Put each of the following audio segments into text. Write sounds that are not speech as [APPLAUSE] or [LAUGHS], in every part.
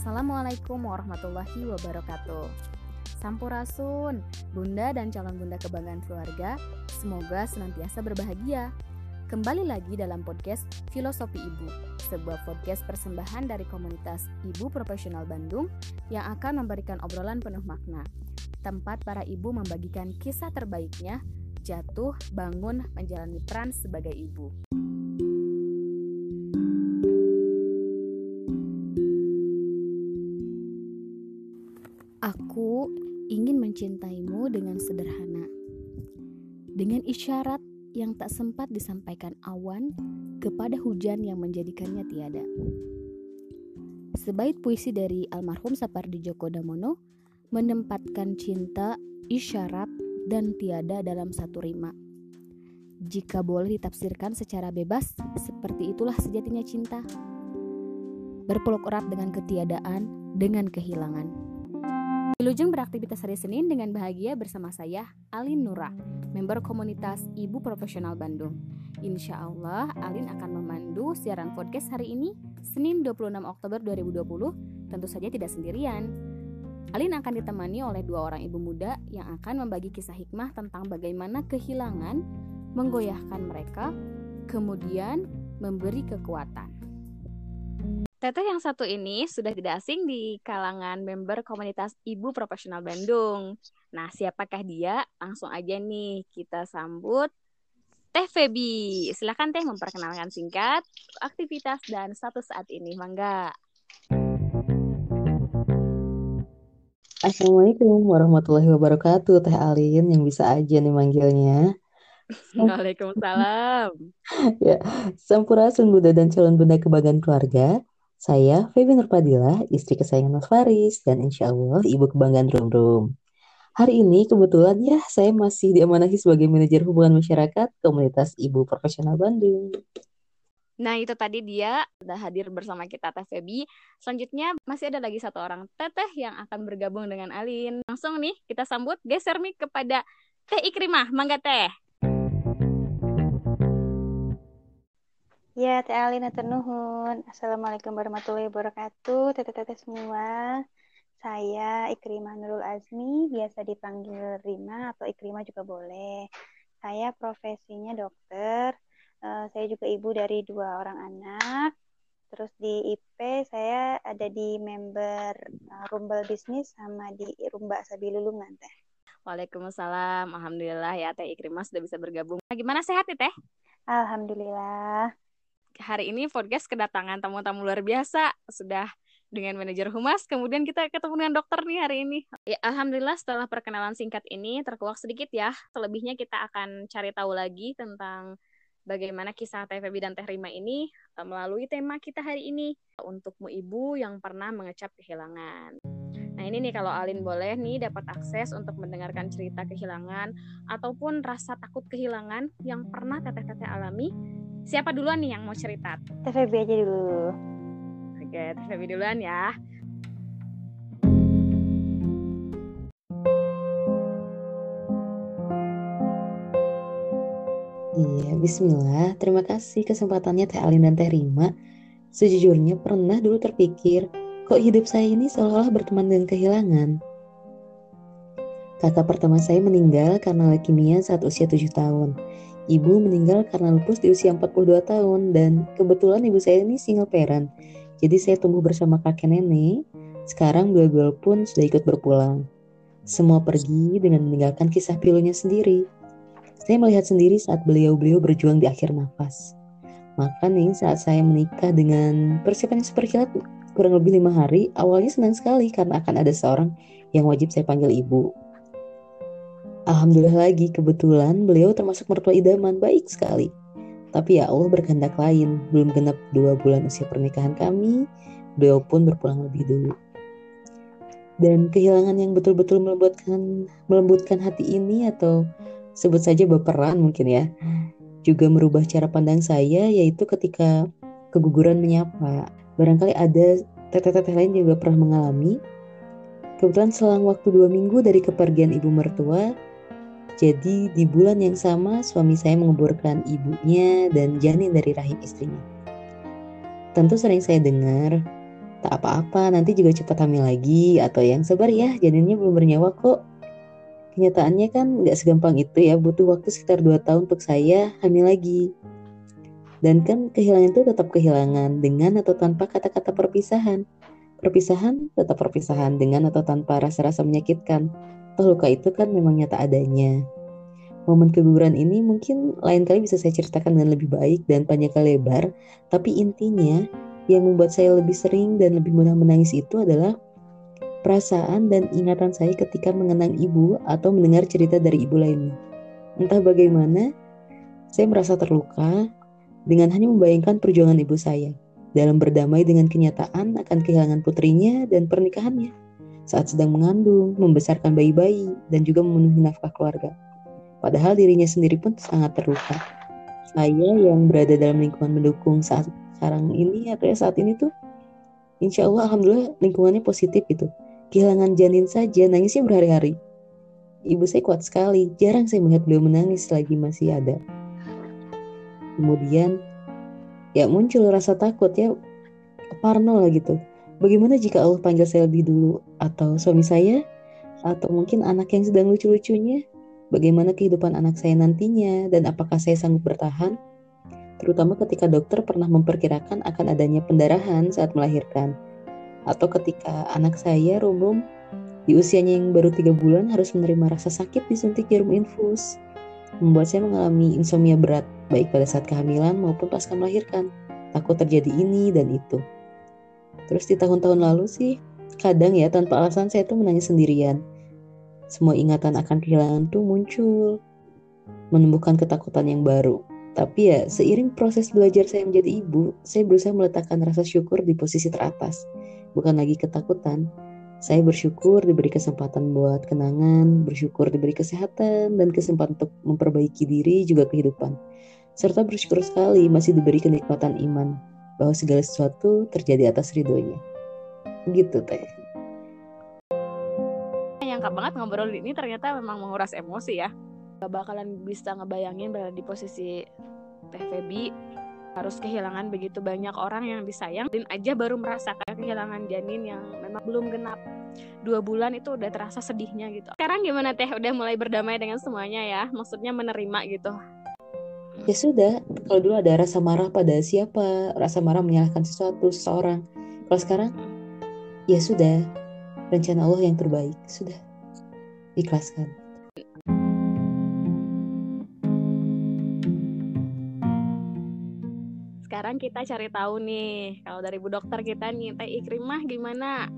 Assalamualaikum warahmatullahi wabarakatuh. Sampurasun, bunda dan calon bunda kebanggaan keluarga, semoga senantiasa berbahagia. Kembali lagi dalam podcast Filosofi Ibu, sebuah podcast persembahan dari komunitas Ibu Profesional Bandung yang akan memberikan obrolan penuh makna. Tempat para ibu membagikan kisah terbaiknya, jatuh, bangun, menjalani peran sebagai ibu. Aku ingin mencintaimu dengan sederhana, dengan isyarat yang tak sempat disampaikan awan kepada hujan yang menjadikannya tiada. Sebaik puisi dari almarhum Sapardi Djoko Damono menempatkan cinta, isyarat, dan tiada dalam satu rima. Jika boleh ditafsirkan secara bebas, seperti itulah sejatinya cinta. Berpeluk erat dengan ketiadaan, dengan kehilangan. Wilujeng beraktivitas hari Senin dengan bahagia bersama saya, Alin Nura, member komunitas Ibu Profesional Bandung. Insya Allah, Alin akan memandu siaran podcast hari ini, Senin 26 Oktober 2020, tentu saja tidak sendirian. Alin akan ditemani oleh dua orang ibu muda yang akan membagi kisah hikmah tentang bagaimana kehilangan menggoyahkan mereka, kemudian memberi kekuatan. Teteh yang satu ini sudah tidak asing di kalangan member komunitas Ibu Profesional Bandung. Nah, siapakah dia? Langsung aja nih kita sambut Teh Febi. Silahkan Teh memperkenalkan singkat aktivitas dan status saat ini. Mangga. Assalamualaikum warahmatullahi wabarakatuh, Teh Alin yang bisa aja nih manggilnya. [LAUGHS] Waalaikumsalam. [LAUGHS] ya, Sampurasun Bunda dan calon bunda kebanggaan keluarga. Saya Febi Nurpadila, istri kesayangan Mas Faris, dan insya Allah ibu kebanggaan Rum Rum. Hari ini kebetulan ya saya masih diamanahi sebagai manajer hubungan masyarakat komunitas Ibu Profesional Bandung. Nah itu tadi dia sudah hadir bersama kita Teh Febi. Selanjutnya masih ada lagi satu orang teteh yang akan bergabung dengan Alin. Langsung nih kita sambut geser nih kepada Teh Ikrimah. Mangga Teh. Ya, Teh Alina Nuhun. Assalamualaikum warahmatullahi wabarakatuh. Teteh-teteh semua. Saya Ikrimah Nurul Azmi, biasa dipanggil Rima atau Ikrimah juga boleh. Saya profesinya dokter. Uh, saya juga ibu dari dua orang anak. Terus di IP saya ada di member uh, Rumbel Bisnis sama di Rumba Sabilulungan Teh. Waalaikumsalam. Alhamdulillah ya Teh Ikrimah sudah bisa bergabung. Nah, gimana sehat nih Teh? Alhamdulillah hari ini podcast kedatangan tamu-tamu luar biasa. Sudah dengan manajer humas, kemudian kita ketemu dengan dokter nih hari ini. Ya, Alhamdulillah setelah perkenalan singkat ini terkuak sedikit ya. Selebihnya kita akan cari tahu lagi tentang bagaimana kisah Teh Febi dan Teh Rima ini eh, melalui tema kita hari ini. Untukmu ibu yang pernah mengecap kehilangan. Nah ini nih kalau Alin boleh nih dapat akses untuk mendengarkan cerita kehilangan ataupun rasa takut kehilangan yang pernah teteh-teteh alami Siapa duluan nih yang mau cerita? TVB aja dulu. Oke, TVB duluan ya. Iya, bismillah. Terima kasih kesempatannya Teh Alin dan Teh Rima. Sejujurnya pernah dulu terpikir, kok hidup saya ini seolah-olah berteman dengan kehilangan. Kakak pertama saya meninggal karena leukemia saat usia 7 tahun. Ibu meninggal karena lupus di usia 42 tahun dan kebetulan ibu saya ini single parent. Jadi saya tumbuh bersama kakek nenek. Sekarang dua-dua pun sudah ikut berpulang. Semua pergi dengan meninggalkan kisah pilunya sendiri. Saya melihat sendiri saat beliau-beliau berjuang di akhir nafas. Maka nih saat saya menikah dengan persiapan yang super kilat kurang lebih lima hari, awalnya senang sekali karena akan ada seorang yang wajib saya panggil ibu. Alhamdulillah lagi kebetulan beliau termasuk mertua idaman baik sekali. Tapi ya Allah berkehendak lain. Belum genap dua bulan usia pernikahan kami, beliau pun berpulang lebih dulu. Dan kehilangan yang betul-betul melembutkan melembutkan hati ini atau sebut saja baperan mungkin ya, juga merubah cara pandang saya yaitu ketika keguguran menyapa. Barangkali ada teteh-teteh lain juga pernah mengalami. Kebetulan selang waktu dua minggu dari kepergian ibu mertua, jadi di bulan yang sama suami saya menguburkan ibunya dan janin dari rahim istrinya. Tentu sering saya dengar tak apa-apa nanti juga cepat hamil lagi atau yang sabar ya janinnya belum bernyawa kok. Kenyataannya kan nggak segampang itu ya butuh waktu sekitar 2 tahun untuk saya hamil lagi. Dan kan kehilangan itu tetap kehilangan dengan atau tanpa kata-kata perpisahan. Perpisahan tetap perpisahan dengan atau tanpa rasa-rasa menyakitkan luka itu kan memang nyata adanya momen keguguran ini mungkin lain kali bisa saya ceritakan dengan lebih baik dan panjang lebar tapi intinya yang membuat saya lebih sering dan lebih mudah menangis itu adalah perasaan dan ingatan saya ketika mengenang ibu atau mendengar cerita dari ibu lainnya. Entah bagaimana, saya merasa terluka dengan hanya membayangkan perjuangan ibu saya dalam berdamai dengan kenyataan akan kehilangan putrinya dan pernikahannya saat sedang mengandung, membesarkan bayi-bayi, dan juga memenuhi nafkah keluarga. Padahal dirinya sendiri pun sangat terluka. Saya yang berada dalam lingkungan mendukung saat sekarang ini atau ya saat ini tuh insya Allah alhamdulillah lingkungannya positif gitu kehilangan janin saja nangisnya berhari-hari. Ibu saya kuat sekali, jarang saya melihat beliau menangis lagi masih ada. Kemudian ya muncul rasa takut ya, parno lah gitu. Bagaimana jika Allah panggil saya lebih dulu atau suami saya? Atau mungkin anak yang sedang lucu-lucunya? Bagaimana kehidupan anak saya nantinya? Dan apakah saya sanggup bertahan? Terutama ketika dokter pernah memperkirakan akan adanya pendarahan saat melahirkan. Atau ketika anak saya Rumrum di usianya yang baru tiga bulan harus menerima rasa sakit disuntik jarum infus. Membuat saya mengalami insomnia berat baik pada saat kehamilan maupun pasca melahirkan. Takut terjadi ini dan itu terus di tahun-tahun lalu sih kadang ya tanpa alasan saya tuh menangis sendirian semua ingatan akan kehilangan tuh muncul menumbuhkan ketakutan yang baru tapi ya seiring proses belajar saya menjadi ibu saya berusaha meletakkan rasa syukur di posisi teratas bukan lagi ketakutan. Saya bersyukur diberi kesempatan buat kenangan, bersyukur diberi kesehatan dan kesempatan untuk memperbaiki diri juga kehidupan. Serta bersyukur sekali masih diberi kenikmatan iman bahwa segala sesuatu terjadi atas ridhonya. Gitu teh. Yang banget ngobrol ini ternyata memang menguras emosi ya. Gak bakalan bisa ngebayangin berada di posisi Teh Febi. Harus kehilangan begitu banyak orang yang disayang. Dan aja baru merasakan kehilangan janin yang memang belum genap. Dua bulan itu udah terasa sedihnya gitu. Sekarang gimana teh? Udah mulai berdamai dengan semuanya ya? Maksudnya menerima gitu ya sudah kalau dulu ada rasa marah pada siapa? Rasa marah menyalahkan sesuatu seseorang. Kalau sekarang ya sudah. Rencana Allah yang terbaik. Sudah. Ikhlaskan. Sekarang kita cari tahu nih kalau dari Bu Dokter kita nih Teh Ikrimah gimana?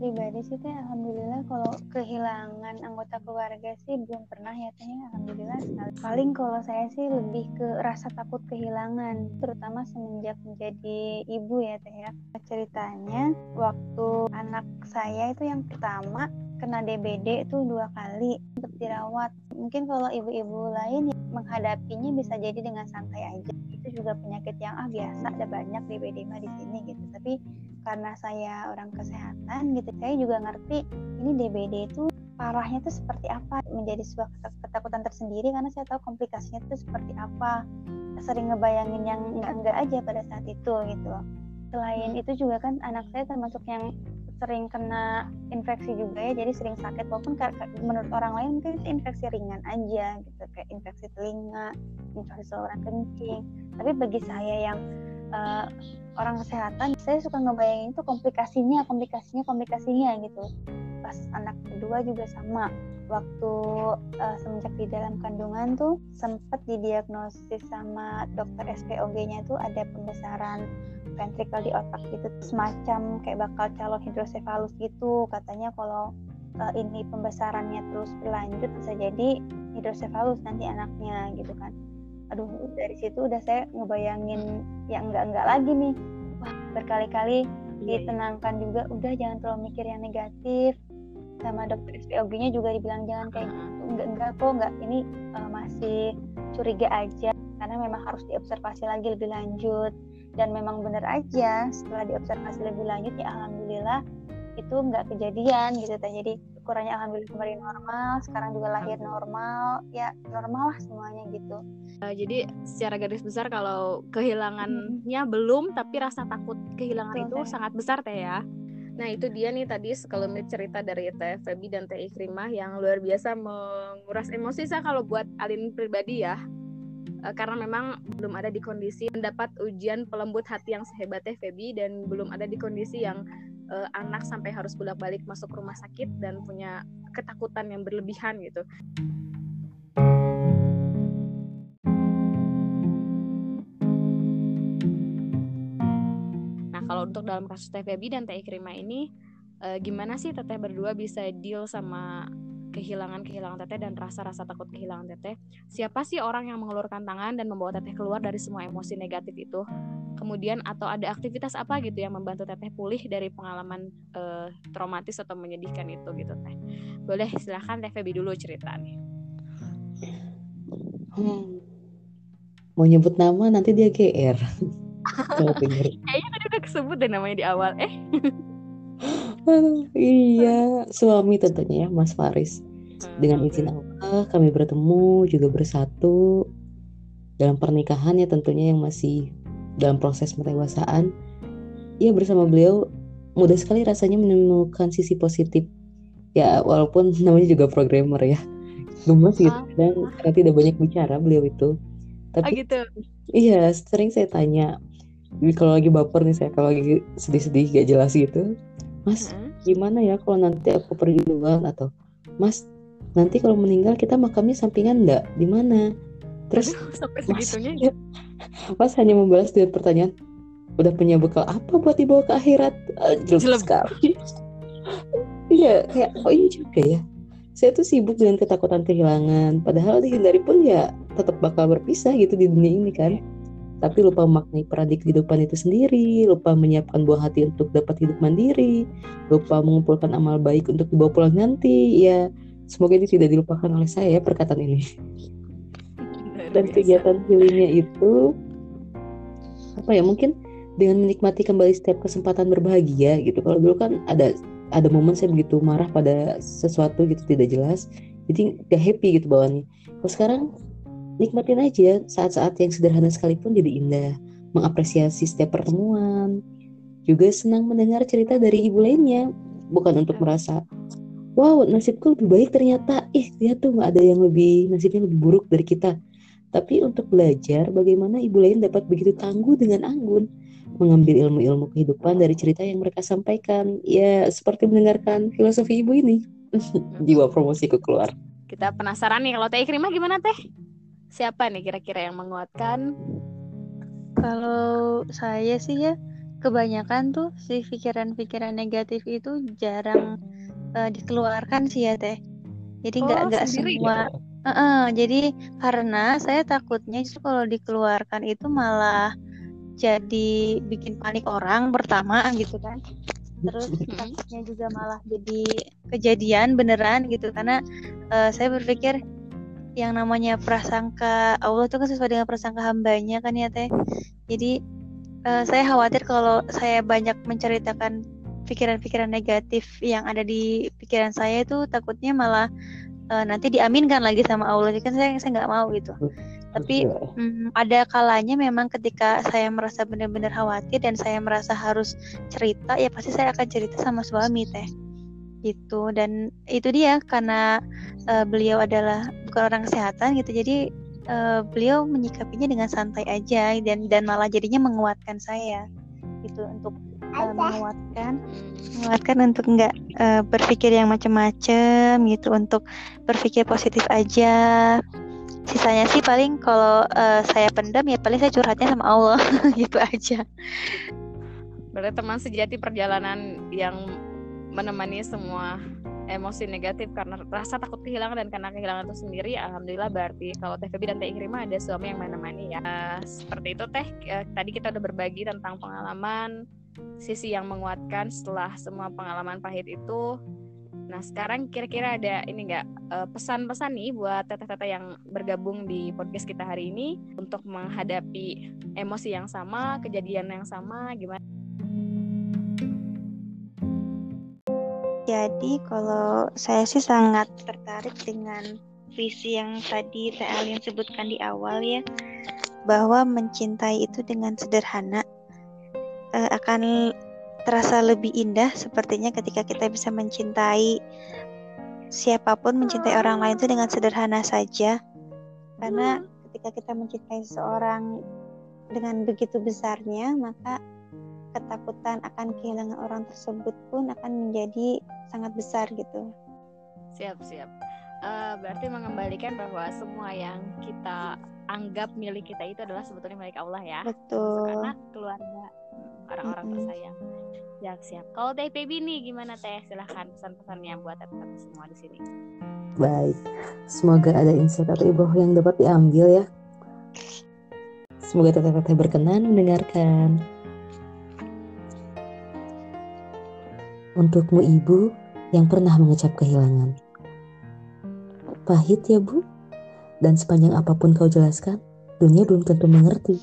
Pribadi sih Teh Alhamdulillah kalau kehilangan anggota keluarga sih belum pernah ya Teh ya. Alhamdulillah sekali. Paling kalau saya sih lebih ke rasa takut kehilangan terutama semenjak menjadi ibu ya Teh ya. Ceritanya waktu anak saya itu yang pertama kena DBD itu dua kali untuk dirawat. Mungkin kalau ibu-ibu lain ya, menghadapinya bisa jadi dengan santai aja. Itu juga penyakit yang ah biasa ada banyak DBD mah di sini gitu. Tapi karena saya orang kesehatan gitu, saya juga ngerti ini DBD itu parahnya itu seperti apa menjadi sebuah ketakutan tersendiri karena saya tahu komplikasinya itu seperti apa. Sering ngebayangin yang enggak-enggak aja pada saat itu gitu. Selain itu juga kan anak saya termasuk yang sering kena infeksi juga ya jadi sering sakit walaupun menurut orang lain mungkin itu infeksi ringan aja gitu kayak infeksi telinga infeksi saluran kencing. Tapi bagi saya yang uh, orang kesehatan saya suka ngebayangin itu komplikasinya komplikasinya komplikasinya gitu. Pas anak kedua juga sama. Waktu uh, semenjak di dalam kandungan tuh sempat didiagnosis sama dokter SPOG-nya tuh ada pembesaran ventricle di otak gitu. Semacam kayak bakal calon hidrosefalus gitu. Katanya kalau uh, ini pembesarannya terus berlanjut bisa jadi hidrosefalus nanti anaknya gitu kan aduh dari situ udah saya ngebayangin yang enggak-enggak lagi nih. Wah. Berkali-kali iya, iya. ditenangkan juga udah jangan terlalu mikir yang negatif. Sama dokter SPOG-nya juga dibilang jangan kayak gitu. Enggak enggak kok enggak. Ini uh, masih curiga aja karena memang harus diobservasi lagi lebih lanjut. Dan memang benar aja setelah diobservasi lebih lanjut ya alhamdulillah itu nggak kejadian gitu jadi ukurannya alhamdulillah kembali normal sekarang juga lahir normal. Ya normal lah semuanya gitu. Uh, jadi secara garis besar kalau kehilangannya hmm. belum tapi rasa takut kehilangan Betul, itu teh. sangat besar teh ya. Nah itu dia nih tadi sekelumit cerita dari Teh Febi dan Teh Ikrimah yang luar biasa menguras emosi saya kalau buat Alin pribadi ya. Uh, karena memang belum ada di kondisi mendapat ujian pelembut hati yang sehebat Teh Febi dan belum ada di kondisi yang uh, anak sampai harus bolak-balik masuk rumah sakit dan punya ketakutan yang berlebihan gitu. Nah, kalau untuk dalam kasus Teh Febi dan Teh Ikrima ini uh, gimana sih Teteh berdua bisa deal sama kehilangan-kehilangan teteh dan rasa-rasa takut kehilangan teteh. Siapa sih orang yang mengeluarkan tangan dan membawa teteh keluar dari semua emosi negatif itu? Kemudian atau ada aktivitas apa gitu yang membantu teteh pulih dari pengalaman uh, traumatis atau menyedihkan itu gitu teh. Boleh silahkan teh Febi dulu cerita nih. Hmm. Mau nyebut nama nanti dia GR. [LAUGHS] Kayaknya tadi udah kesebut deh namanya di awal. Eh. iya, suami tentunya ya, Mas Faris. Dengan izin Allah, kami bertemu juga bersatu dalam pernikahan ya tentunya yang masih dalam proses pendewasaan. Ya bersama beliau mudah sekali rasanya menemukan sisi positif. Ya walaupun [LAUGHS] namanya juga programmer ya, gemes gitu dan karena tidak banyak bicara beliau itu. Tapi oh gitu. iya sering saya tanya kalau lagi baper nih saya kalau lagi sedih-sedih gak jelas gitu Mas hmm. gimana ya kalau nanti aku pergi duluan atau Mas nanti kalau meninggal kita makamnya sampingan enggak di mana terus sampai [LAUGHS] segitunya mas, ya mas hanya membalas dengan pertanyaan udah punya bekal apa buat dibawa ke akhirat? Jelas sekali. Iya kayak oh iya juga ya. Saya tuh sibuk dengan ketakutan kehilangan. Padahal dihindari pun ya tetap bakal berpisah gitu di dunia ini kan. Tapi lupa memaknai peradik kehidupan itu sendiri, lupa menyiapkan buah hati untuk dapat hidup mandiri, lupa mengumpulkan amal baik untuk dibawa pulang nanti. Ya, semoga ini tidak dilupakan oleh saya ya perkataan ini. Dan kegiatan healingnya itu apa ya mungkin dengan menikmati kembali setiap kesempatan berbahagia gitu. Kalau dulu kan ada ada momen saya begitu marah pada sesuatu gitu tidak jelas, jadi gak happy gitu bawaannya. Kalau sekarang nikmatin aja saat-saat yang sederhana sekalipun jadi indah. Mengapresiasi setiap pertemuan. Juga senang mendengar cerita dari ibu lainnya. Bukan untuk merasa wow nasibku lebih baik ternyata. Ih lihat tuh nggak ada yang lebih nasibnya lebih buruk dari kita tapi untuk belajar bagaimana ibu lain dapat begitu tangguh dengan anggun mengambil ilmu-ilmu kehidupan dari cerita yang mereka sampaikan ya seperti mendengarkan filosofi ibu ini [LAUGHS] jiwa promosiku keluar kita penasaran nih kalau teh Ikrimah gimana teh siapa nih kira-kira yang menguatkan? Kalau saya sih ya kebanyakan tuh si pikiran-pikiran negatif itu jarang uh, dikeluarkan sih ya teh. Jadi nggak oh, nggak semua. Ya? Uh -uh, jadi karena saya takutnya justru kalau dikeluarkan itu malah jadi bikin panik orang pertama gitu kan. Terus [LAUGHS] takutnya juga malah jadi kejadian beneran gitu. Karena uh, saya berpikir yang namanya prasangka Allah itu kan sesuai dengan prasangka hambanya kan ya teh. Jadi uh, saya khawatir kalau saya banyak menceritakan pikiran-pikiran negatif yang ada di pikiran saya itu takutnya malah uh, nanti diaminkan lagi sama Allah. Kan saya saya nggak mau gitu. Tapi um, ada kalanya memang ketika saya merasa benar-benar khawatir dan saya merasa harus cerita ya pasti saya akan cerita sama suami teh. Gitu. Dan itu dia karena uh, beliau adalah bukan orang kesehatan gitu. Jadi uh, beliau menyikapinya dengan santai aja dan dan malah jadinya menguatkan saya gitu untuk uh, menguatkan menguatkan untuk nggak uh, berpikir yang macam-macam gitu untuk berpikir positif aja. Sisanya sih paling kalau uh, saya pendam ya paling saya curhatnya sama Allah [LAUGHS] gitu aja. Berarti teman sejati perjalanan yang menemani semua emosi negatif karena rasa takut kehilangan dan karena kehilangan itu sendiri alhamdulillah berarti kalau Teh Febi dan Teh Ikrima ada suami yang menemani ya. Seperti itu Teh tadi kita udah berbagi tentang pengalaman sisi yang menguatkan setelah semua pengalaman pahit itu. Nah sekarang kira-kira ada ini enggak uh, pesan-pesan nih buat teteh-teteh yang bergabung di podcast kita hari ini untuk menghadapi emosi yang sama kejadian yang sama gimana? Jadi kalau saya sih sangat tertarik dengan visi yang tadi Teh Alin sebutkan di awal ya, bahwa mencintai itu dengan sederhana uh, akan terasa lebih indah sepertinya ketika kita bisa mencintai siapa pun mencintai orang lain itu dengan sederhana saja karena ketika kita mencintai seseorang dengan begitu besarnya maka ketakutan akan kehilangan orang tersebut pun akan menjadi sangat besar gitu. Siap, siap. Uh, berarti mengembalikan bahwa semua yang kita anggap milik kita itu adalah sebetulnya milik Allah ya. Betul. Karena keluarga, orang-orang mm -hmm. tersayang. Siap, siap. Kalau Teh Pebi nih gimana Teh? Silahkan pesan-pesannya buat teman-teman semua di sini. Baik, semoga ada insight atau ibadah yang dapat diambil ya. Semoga teteh-teteh berkenan mendengarkan. Untukmu ibu yang pernah mengecap kehilangan. Pahit ya bu, dan sepanjang apa pun kau jelaskan, dunia belum tentu mengerti.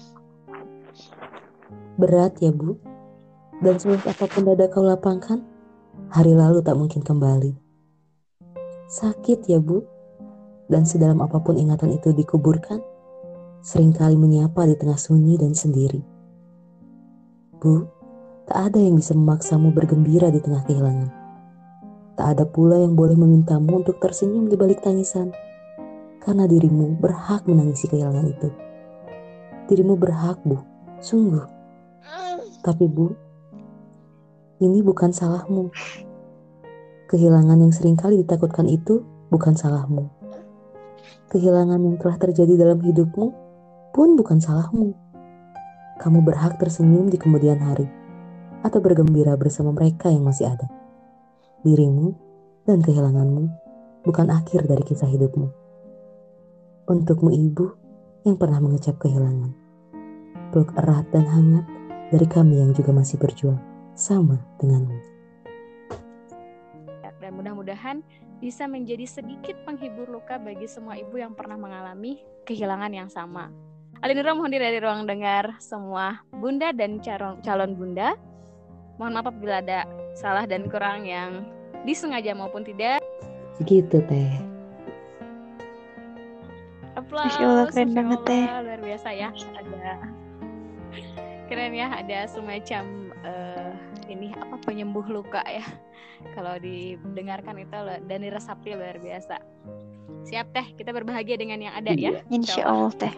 Berat ya bu, dan seluruh apa pun dada kau lapangkan, hari lalu tak mungkin kembali. Sakit ya bu, dan sedalam apa pun ingatan itu dikuburkan, sering kali menyapa di tengah sunyi dan sendiri. Bu, Tak ada yang bisa memaksamu bergembira di tengah kehilangan. Tak ada pula yang boleh memintamu untuk tersenyum di balik tangisan, karena dirimu berhak menangisi kehilangan itu. Dirimu berhak, Bu, sungguh. Tapi, Bu, ini bukan salahmu. Kehilangan yang sering kali ditakutkan itu bukan salahmu. Kehilangan yang telah terjadi dalam hidupmu pun bukan salahmu. Kamu berhak tersenyum di kemudian hari atau bergembira bersama mereka yang masih ada. Dirimu dan kehilanganmu bukan akhir dari kisah hidupmu. Untukmu ibu yang pernah mengecap kehilangan. Peluk erat dan hangat dari kami yang juga masih berjuang sama denganmu. Dan mudah-mudahan bisa menjadi sedikit penghibur luka bagi semua ibu yang pernah mengalami kehilangan yang sama. Alinura mohon diri dari ruang dengar semua bunda dan calon, calon bunda Mohon maaf apabila ada salah dan kurang yang disengaja maupun tidak. Gitu teh. Aplaus. Masya Allah keren banget teh. Luar biasa ya. Ada keren ya. Ada semacam uh, ini apa penyembuh luka ya. Kalau didengarkan itu dan diresapi luar biasa. Siap teh, kita berbahagia dengan yang ada ya. Insya Allah teh.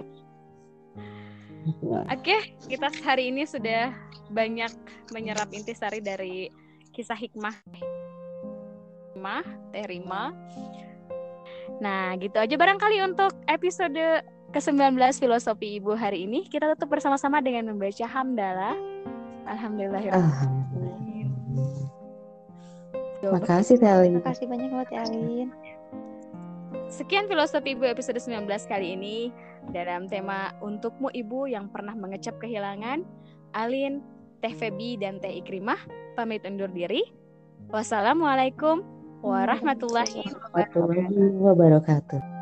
Oke, okay, kita hari ini sudah banyak menyerap intisari dari kisah hikmah hikmah Terima. Nah, gitu aja barangkali untuk episode ke-19 Filosofi Ibu hari ini. Kita tutup bersama-sama dengan membaca hamdalah. Alhamdulillah. Terima kasih, Terima kasih banyak buat Alin. Sekian filosofi Ibu episode 19 kali ini dalam tema Untukmu Ibu yang pernah mengecap kehilangan. Alin, Teh Febi, dan Teh Ikrimah pamit undur diri. Wassalamualaikum warahmatullahi wabarakatuh.